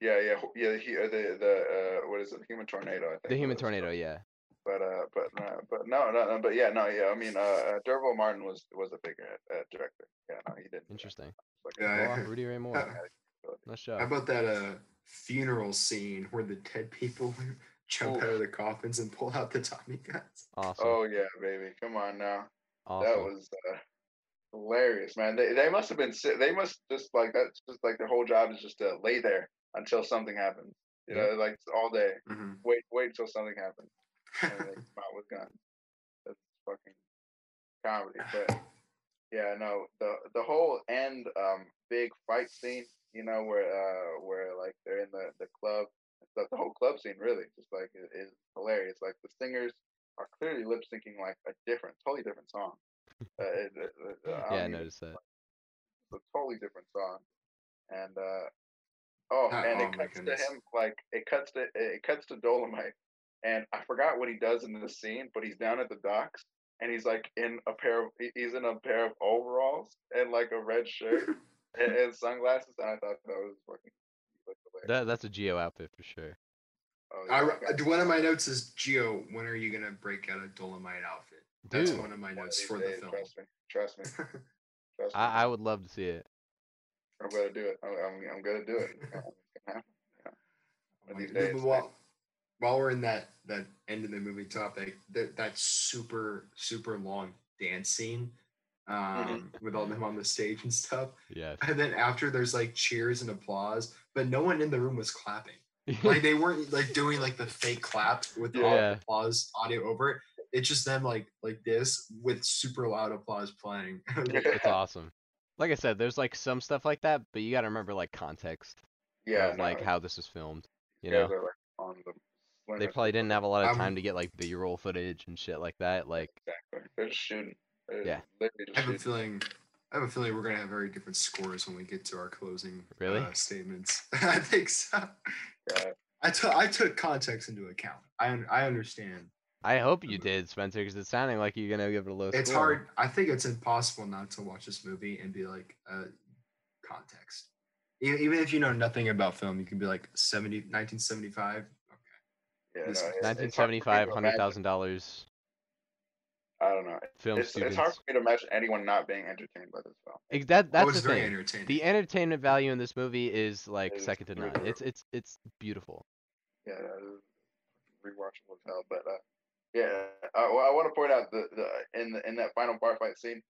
Yeah, yeah, yeah. He, uh, the the uh, what is it? The human tornado. I think. The Human was- Tornado, yeah. But uh, but uh, but no, no, no, but yeah, no, yeah. I mean, uh, uh D'Urville Martin was was a figurehead uh, director. Yeah, no, he didn't. Interesting. Like, Yeah, Go I on, heard- Rudy Ray Moore. Nice How about that uh funeral scene where the dead people jump out of the coffins and pull out the Tommy guns? Awesome. Oh yeah, baby, come on now. awesome. That was uh, hilarious, man. They they must have been si- they must just like that's just like their whole job is just to lay there until something happens. You Yep. know, like all day. Mm-hmm. Wait, wait until something happens. And they come out with guns. That's fucking comedy. But yeah, no, the the whole end um big fight scene, you know, where uh where like they're in the the club. The, the whole club scene really just like is, is hilarious. Like the singers are clearly lip syncing like a different, totally different song. Uh, it, it, it- I yeah, don't I even- noticed that. it's a totally different song. And uh oh, Ah, and oh it cuts goodness. to him like it cuts to it cuts to Dolemite, and I forgot what he does in the scene, but he's down at the docks and he's like in a pair of he's in a pair of overalls and like a red shirt and, and sunglasses, and I thought that was fucking. Like. That that's a Geo outfit for sure. Oh, yeah, wr- got- one of my notes is Geo. When are you gonna break out a Dolemite outfit? That's one of my one of notes these for the film. Trust me, trust me, trust me. I, I would love to see it. I'm gonna do it. I'm, I'm, I'm gonna do it. It's gonna happen. One of these But days, while, while we're in that that end of the movie topic, that that super super long dance scene, um, with all them on the stage and stuff, Yeah. and then after there's like cheers and applause, but no one in the room was clapping. Like they weren't like doing like the fake clap with all Yeah. the applause audio over it. It's just them like like this with super loud applause playing. it's awesome. Like I said, there's like some stuff like that, but you gotta remember like context yeah, of no, like how this was filmed. You guys know, are, like, on the they probably didn't have a lot of I'm- time to get like B-roll footage and shit like that. Like, Exactly. They're just shooting. They're Yeah. literally I just have a feeling. I have a feeling we're gonna have very different scores when we get to our closing Really? uh, statements. I think so. Yeah. I took I took context into account. I un- I understand. I hope you did, Spencer, because it's sounding like you're gonna give it a low It's score. hard. I think it's impossible not to watch this movie and be like, uh, context. Even if you know nothing about film, you can be like 70, 1975. Yeah, no, This- it- it's hard for me 1975, to hundred imagine- thousand dollars. I don't know. Film It's, students. it's hard for me to imagine anyone not being entertained by this film. Ex- That That that's was the very thing. entertaining. The entertainment value in this movie is like Is second to none. It's it's it's beautiful. Yeah, rewatchable as hell. But uh, Yeah, uh, well, I want to point out the, the in the, in that final bar fight scene,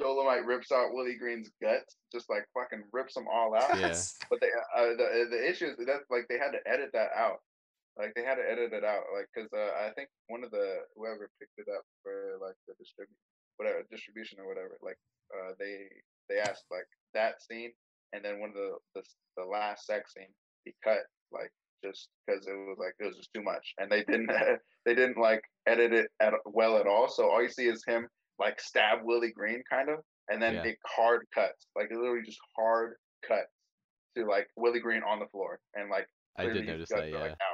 Dolemite rips out Willie Green's guts, just like fucking rips them all out. Yeah. But they, uh, the the issue is that like they had to edit that out. Like they had to edit it out, like because uh, I think one of the whoever picked it up for like the distribute whatever distribution or whatever, like uh, they they asked like that scene and then one of the the, the last sex scene he cut like just because it was like it was just too much and they didn't they didn't like edit it at well at all. So all you see is him like stab Willie Green kind of, and then Yeah. it hard cuts like literally just hard cuts to like Willie Green on the floor and like I did notice that. Yeah. like, out.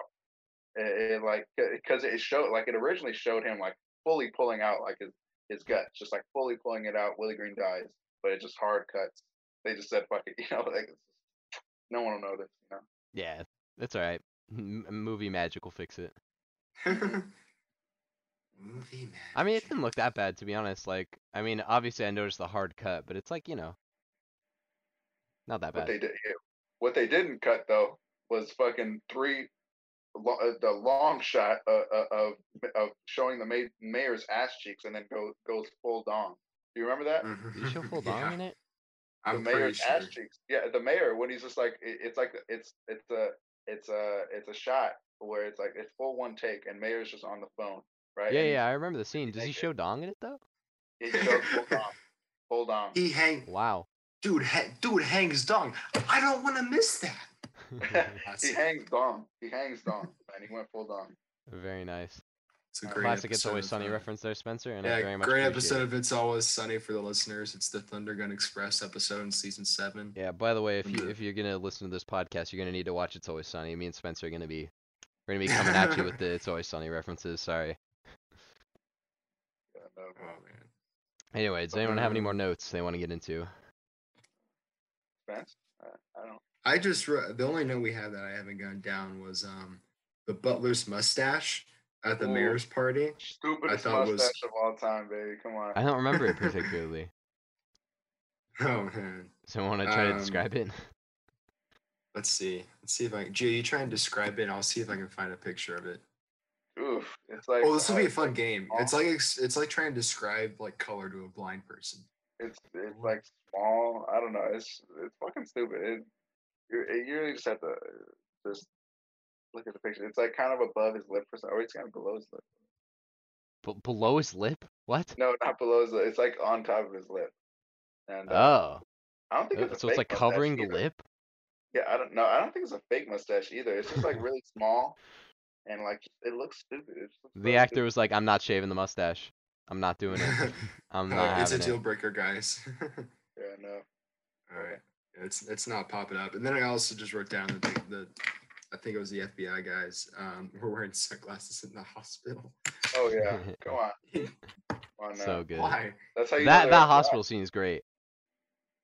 It, it, like eh, because it showed like it originally showed him like fully pulling out like his his guts, just like fully pulling it out. Willie Green dies, but it just hard cuts. They just said fuck it, you know, like it's just, no one will know this, you know. Yeah, that's all right. M- movie magic will fix it. Movie man. I mean, it didn't look that bad to be honest. Like, I mean, obviously I noticed the hard cut, but it's like you know, not that bad. What they did, what they didn't cut though was fucking three, lo- the long shot uh, uh, of of showing the mayor's ass cheeks and then go goes full dong. Do you remember that? Did you show full dong Yeah, in it? the I'm pretty mayor's sure. ass cheeks. Yeah, the mayor when he's just like it, it's like it's it's a it's a it's a shot where it's like it's full one take and mayor's just on the phone, right? Yeah, And yeah, I remember the scene. Does he naked. show dong in it though? He shows full dong, full dong. He hang, Wow. dude. Ha- dude hangs dong. I don't want to miss that. he hangs dong. He hangs dong, and he went full dong. Very nice. It's a Uh, great Classic It's Always Sunny reference there, Spencer, and I Yeah, very much great appreciate episode it. of It's Always Sunny for the listeners. It's the Thunder Gun Express episode in season seven. Yeah. By the way, if you if you're gonna listen to this podcast, you're gonna need to watch It's Always Sunny. Me and Spencer are gonna be we're gonna be coming at you with the It's Always Sunny references. Sorry. Yeah, no, Oh man. Anyway, does anyone have any more notes they want to get into? Spence? I just re- the only note we have that I haven't gone down was um the butler's mustache at the Ooh. mayor's party. Stupidest thought was- mustache of all time, baby. Come on. I don't remember it particularly. Oh man. So I want to try to Um, describe it? Let's see. Let's see if I can. Gee, you try and describe it. and I'll see if I can find a picture of it. Oof. It's like. Oh, this will be uh, a fun game. It's like it's, it's like trying to describe like color to a blind person. It's it's like small. I don't know. It's it's fucking stupid. It, you you really just have to just look at the picture. It's like kind of above his lip or something, or it's kind of below his lip. B- below his lip? What? No, not below his lip. It's like on top of his lip. And uh, Oh, I don't think uh, it's a so it's like fake mustache covering the either. lip. Yeah, I don't know. I don't think it's a fake mustache either. It's just like really small, and like it looks stupid. It looks The really actor stupid. was like, "I'm not shaving the mustache. I'm not doing it. I'm not Uh, it's a deal breaker, guys. Yeah, no. All right. It's it's not popping up. And then I also just wrote down that the, the I think it was the FBI guys um, were wearing sunglasses in the hospital. Oh yeah. Come on. Come on now. So good. Why? That's how you That that FBI. hospital scene is great.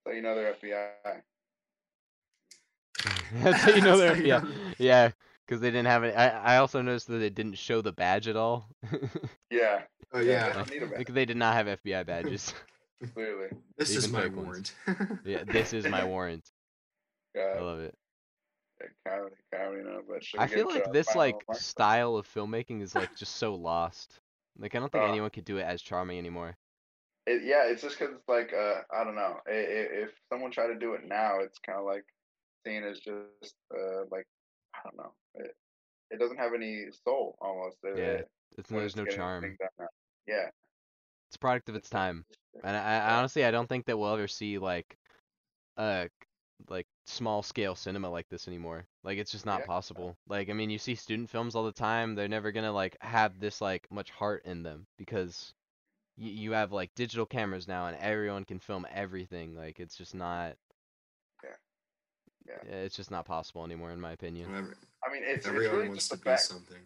That's how you know they're FBI. That's how you know they're That's how you yeah yeah because they didn't have it. I I also noticed that they didn't show the badge at all. Yeah, Oh Yeah, yeah. they don't need a badge. like they did not have FBI badges. Clearly. This is my ones. warrant. yeah, this is my warrant. I love it. yeah, comedy, comedy, no, but I feel like this like remarks? style of filmmaking is like just so lost. Like I don't think Uh, anyone could do it as charming anymore. It, yeah, it's just because it's like uh, I don't know. I- i- If someone tried to do it now, it's kind of like seen as just uh, like I don't know. It, it doesn't have any soul almost. It- Yeah, it- It's, when there's no charm. things done now. Yeah. It's a product of its time. And I, I honestly I don't think that we'll ever see like uh like small scale cinema like this anymore. Like it's just not Yeah. possible. Like I mean you see student films all the time, they're never gonna like have this like much heart in them because you you have like digital cameras now and everyone can film everything. Like it's just not Yeah. Yeah. It's just not possible anymore in my opinion. I mean, it's, it's Everyone really wants just to the be fact. something.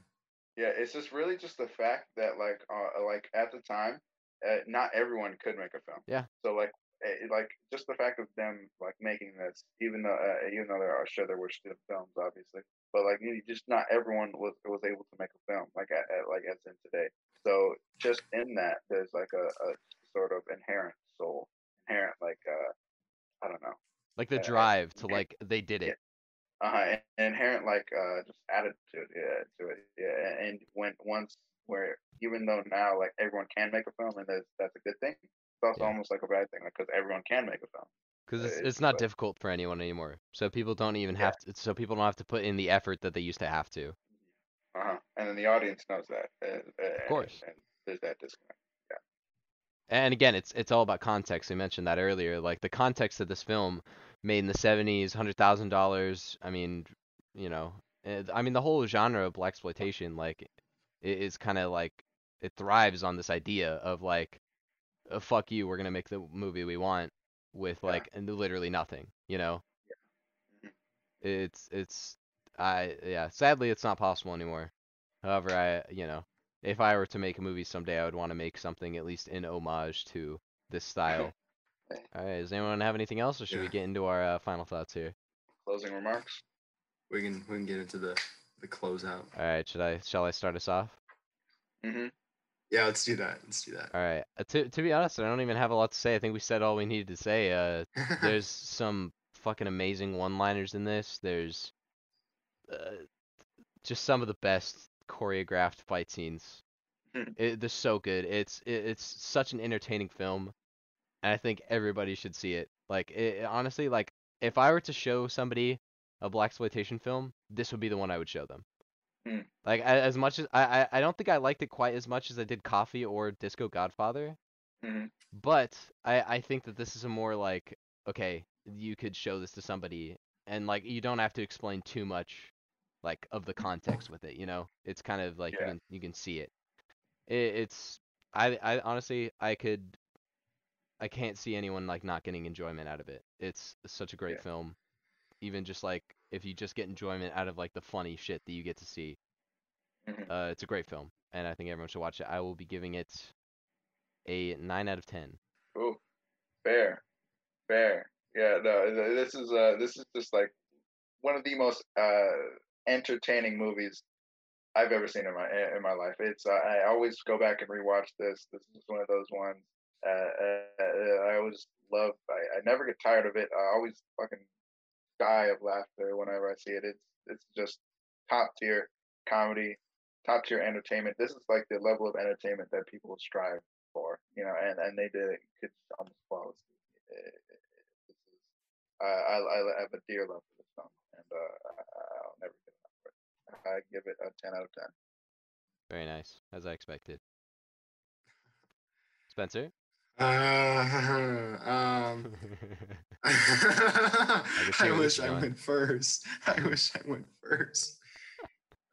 Yeah, it's just really just the fact that like uh like at the time, uh, not everyone could make a film. Yeah. So like eh, like just the fact of them like making this, even though uh, even though there are sure there were still films obviously, but like you just not everyone was was able to make a film like at, at, like as in today. So just in that, there's like a, a sort of inherent soul, inherent like uh I don't know, Like the uh, drive to like they did Yeah. it. uh, inherent like uh just attitude yeah to it yeah and when once where even though now like everyone can make a film and that's that's a good thing, it's also Yeah. almost like a bad thing because everyone can make a film. Because it's, it's not but- difficult for anyone anymore. So people don't even Yeah. have to. So people don't have to put in the effort that they used to have to. Uh huh. And then the audience knows that. Uh, of course. And, there's that disconnect. And again, it's it's all about context. We mentioned that earlier. Like the context of this film, made in the '70s, hundred thousand dollars. I mean, you know, eh, I mean the whole genre of blaxploitation, like, is kind of like it thrives on this idea of like, uh, fuck you, we're gonna make the movie we want with like and literally nothing. You know, Mhm. it's it's I yeah. Sadly, it's not possible anymore. However, I you know, if I were to make a movie someday, I would want to make something at least in homage to this style. Okay. All right, does anyone have anything else, or should we get into our uh, final thoughts here? Closing remarks. We can we can get into the the closeout. All right, should I shall I start us off? Mm-hmm. Yeah, let's do that. Let's do that. All right. Uh, to to be honest, I don't even have a lot to say. I think we said all we needed to say. Uh, there's some fucking amazing one-liners in this. There's uh, just some of the best choreographed fight scenes. Hmm. It, they're so good. It's it, it's such an entertaining film, and I think everybody should see it. Like it, honestly, like if I were to show somebody a blaxploitation film, this would be the one I would show them. Hmm. Like a- as much as I, I I don't think I liked it quite as much as I did Coffy or Disco Godfather, Mm-hmm. but I I think that this is a more like okay, you could show this to somebody and like you don't have to explain too much like of the context with it, you know? It's kind of like Yeah. you can you can see it. it. It's I I honestly I could I can't see anyone like not getting enjoyment out of it. It's such a great Yeah. film. Even just like if you just get enjoyment out of like the funny shit that you get to see. Mhm. Uh it's a great film and I think everyone should watch it. I will be giving it a 9 out of 10. Ooh, fair, fair. Yeah, no, this is uh, this is just like one of the most uh entertaining movies I've ever seen in my in my life. It's uh, I always go back and rewatch this. This is one of those ones. Uh, uh, I always love. I, I never get tired of it. I always fucking die of laughter whenever I see it. It's it's just top tier comedy, top tier entertainment. This is like the level of entertainment that people strive for, you know, and, and they did it could almost flawlessly. This is, uh, I, I have a dear love for this film, and uh, I- I'll never get enough of it. I give it a 10 out of 10. Very nice, as I expected. Spencer? Uh, um, can see I wish I went first. I wish I went first.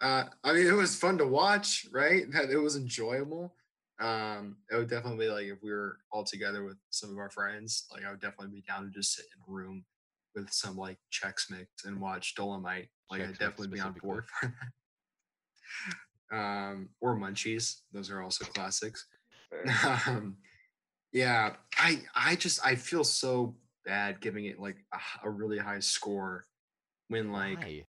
Uh, I mean, it was fun to watch, right? That- It was enjoyable. Um, it would definitely be like if we were all together with some of our friends, like I would definitely be down to just sit in a room with some like Chex Mix and watch Dolemite. Like Chex I'd definitely be on board for that. Um, or Munchies. Those are also classics um, yeah, I I just I feel so bad giving it like a really high score when like Why?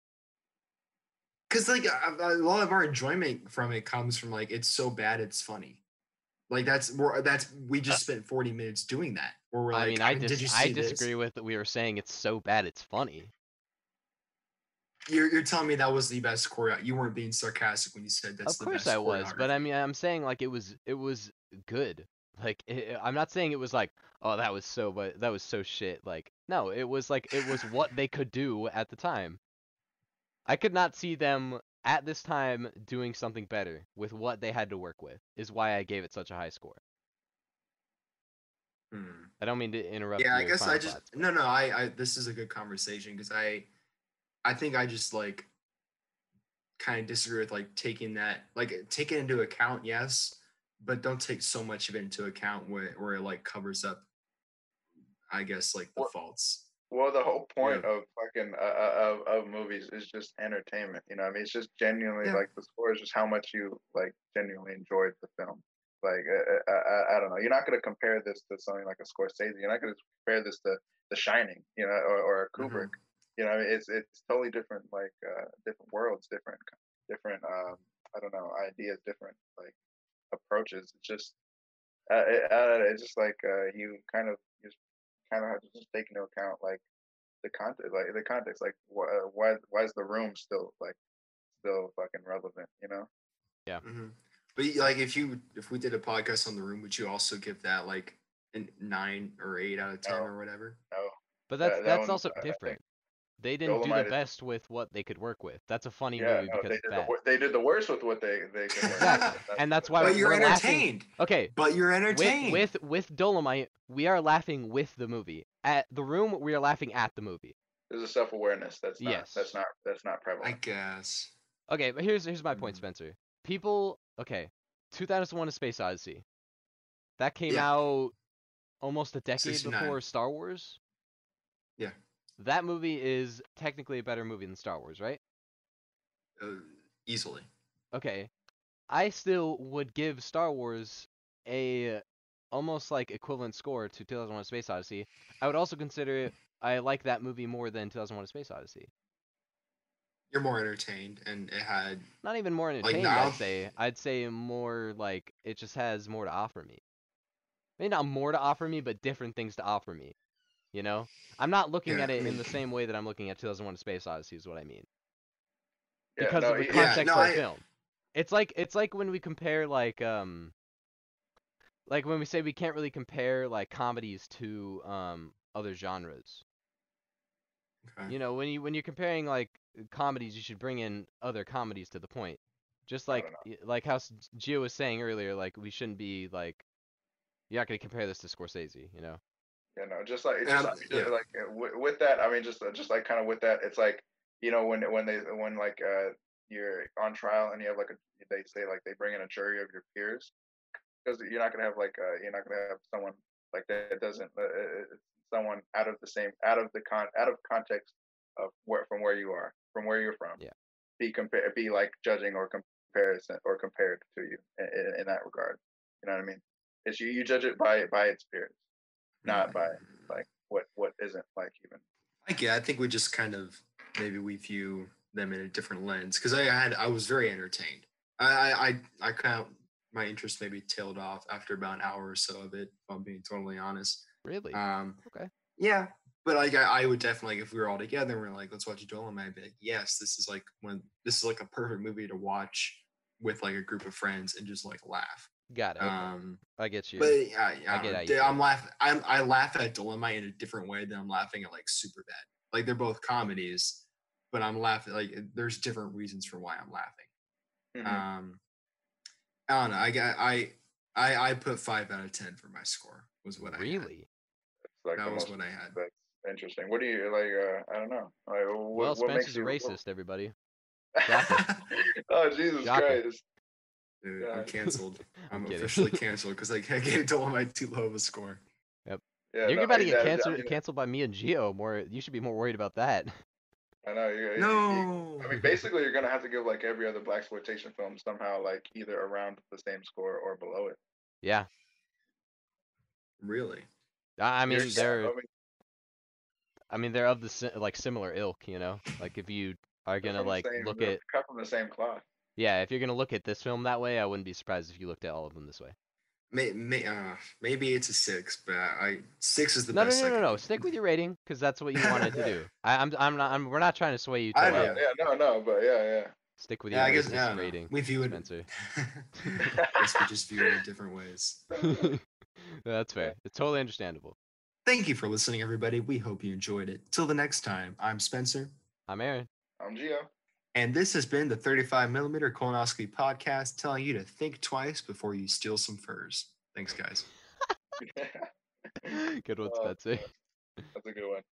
because like a, a lot of our enjoyment from it comes from like it's so bad it's funny. Like that's we're that's we uh just spent forty minutes doing that. Where we're like, I mean, I, did dis- you I see this? disagree with that we were saying it's so bad it's funny. You're you're telling me that was the best choreo. You weren't being sarcastic when you said that's of the course best I was, but I mean, I'm saying like it was it was good. Like i I'm not saying it was like oh that was so but that was so shit. Like no, it was like it was what they could do at the time. I could not see them at this time doing something better with what they had to work with. Is why I gave it such a high score. Hmm. I don't mean to interrupt. yeah i guess i just thoughts, no no i i this is a good conversation because i i think i just like kind of disagree with like taking that like take it into account yes but don't take so much of it into account where, where it like covers up i guess like the Well- faults Well, the whole point of fucking uh, uh, of of movies is just entertainment. You know, what I mean, it's just genuinely Yeah. like the score is just how much you like genuinely enjoyed the film. Like, uh, uh, I, I don't know. You're not gonna compare this to something like a Scorsese. You're not gonna compare this to The Shining, you know, or, or a. Kubrick. You know, it's it's totally different. Like, uh, different worlds, different different. Um, I don't know, ideas, different like approaches. It's just, uh, it, uh, it's just like uh, you kind of just kind of have to just take into account like the context, like the context, like wh- uh, why why is the room still like still fucking relevant? You know? Mhm. But like, if you if we did a podcast on the room, would you also give that like a nine or eight out of ten No. or whatever? No, But that's that that's one, also I- I think different. They didn't do Dolemite the is- best with what they could work with. That's a funny yeah, movie no, because they it's did the they did the worst with what they they could. work Exactly. with. And that's why But you're we're laughing. entertained. Okay, But you're with, entertained. with with Dolemite, we are laughing with the movie. At the room, we are laughing at the movie. There's a self awareness that's not Yes. that's not that's not prevalent. I guess. Okay, but here's here's my point, Mhm. Spencer. People, okay, 2001: A Space Odyssey. That came Yeah. out almost a decade 69. before Star Wars. Yeah. That movie is technically a better movie than Star Wars, right? Uh, easily. Okay. I still would give Star Wars a almost like equivalent score to 2001: Space Odyssey. I would also consider it, I like that movie more than 2001: Space Odyssey. You're more entertained, and it had Not even more entertained, now- I'd say. I'd say more like it just has more to offer me. Maybe not more to offer me, but different things to offer me. You know, I'm not looking Yeah, at I it in the same way that I'm looking at 2001: Space Odyssey. Is what I mean. Yeah, because no, of the yeah, context no, of the I- film. It's like it's like when we compare like um like when we say we can't really compare like comedies to um other genres. okay. You know, when you when you're comparing like comedies, you should bring in other comedies to the point. Just like like how Gio was saying earlier, like we shouldn't be like you're not gonna compare this to Scorsese, you know? You know, just like just, just yeah. like uh, with, with that, I mean, just uh, just like kind of with that, it's like you know when when they when like uh you're on trial and you have like a they say like they bring in a jury of your peers because you're not gonna have like uh you're not gonna have someone like that that doesn't uh, uh, someone out of the same out of the con out of context of where from where you are from where you're from Yeah. be compare be like judging or comparison or compared to you in, in, in that regard you know what I mean it's you you judge it by by its peers not by like what what isn't like even I get. I think we just kind of maybe we view them in a different lens because I had I was very entertained. I I I, I kind of my interest maybe tailed off after about an hour or so of it. If I'm being totally honest. Really? Um, okay. yeah, but like I, I would definitely if we were all together, and we're like, let's watch Dolemite. I'd be like, yes, this is like when this is like a perfect movie to watch with like a group of friends and just like laugh. Got it. Um, I get you. but yeah, I, I get they, you. I'm laughing. I'm I laugh at Dolemite in a different way than I'm laughing at like Superbad. Like they're both comedies, but I'm laughing like there's different reasons for why I'm laughing. Mhm. Um, I don't know. I got I I I put five out of ten for my score. Was what I really? Like That was most what I had. that's interesting what do you like uh i don't know like, what, well, what makes a you racist, everybody. Oh jesus Shocker. christ Dude, I'm canceled. I'm I'm kidding. officially canceled because I can't get Dolemite too low of a score. yeah You're no, about to get that- canceled mean, canceled by me and Geo. More, you should be more worried about that. i know you, you- you- No. I mean, basically, you're gonna have to give like every other blaxploitation film somehow like either around the same score or below it. Yeah, really. I I mean You're- they're, I mean, I mean they're of the si- like similar ilk, you know. Like if you are gonna like look at, cut from the same cloth. Yeah, if you're gonna look at this film that way, I wouldn't be surprised if you looked at all of them this way. May, may, uh, maybe it's a six, but I six is the No, no, best. no, I no, could no. Stick with your rating because that's what you wanted to do. I, I'm, I'm not, I'm, we're not trying to sway you to I like, know. Yeah, yeah, no, no, but yeah, yeah. stick with Yeah, your I guess yeah, I don't rating, we view it. Spencer. I guess we just view it in different ways. that's fair. It's totally understandable. Thank you for listening, everybody. We hope you enjoyed it. Till the next time, I'm Spencer, I'm Aaron. I'm Gio. And this has been the 35 millimeter colonoscopy podcast, telling you to think twice before you steal some furs. Thanks, guys. Good one, Oh, Spencer. That's a good one.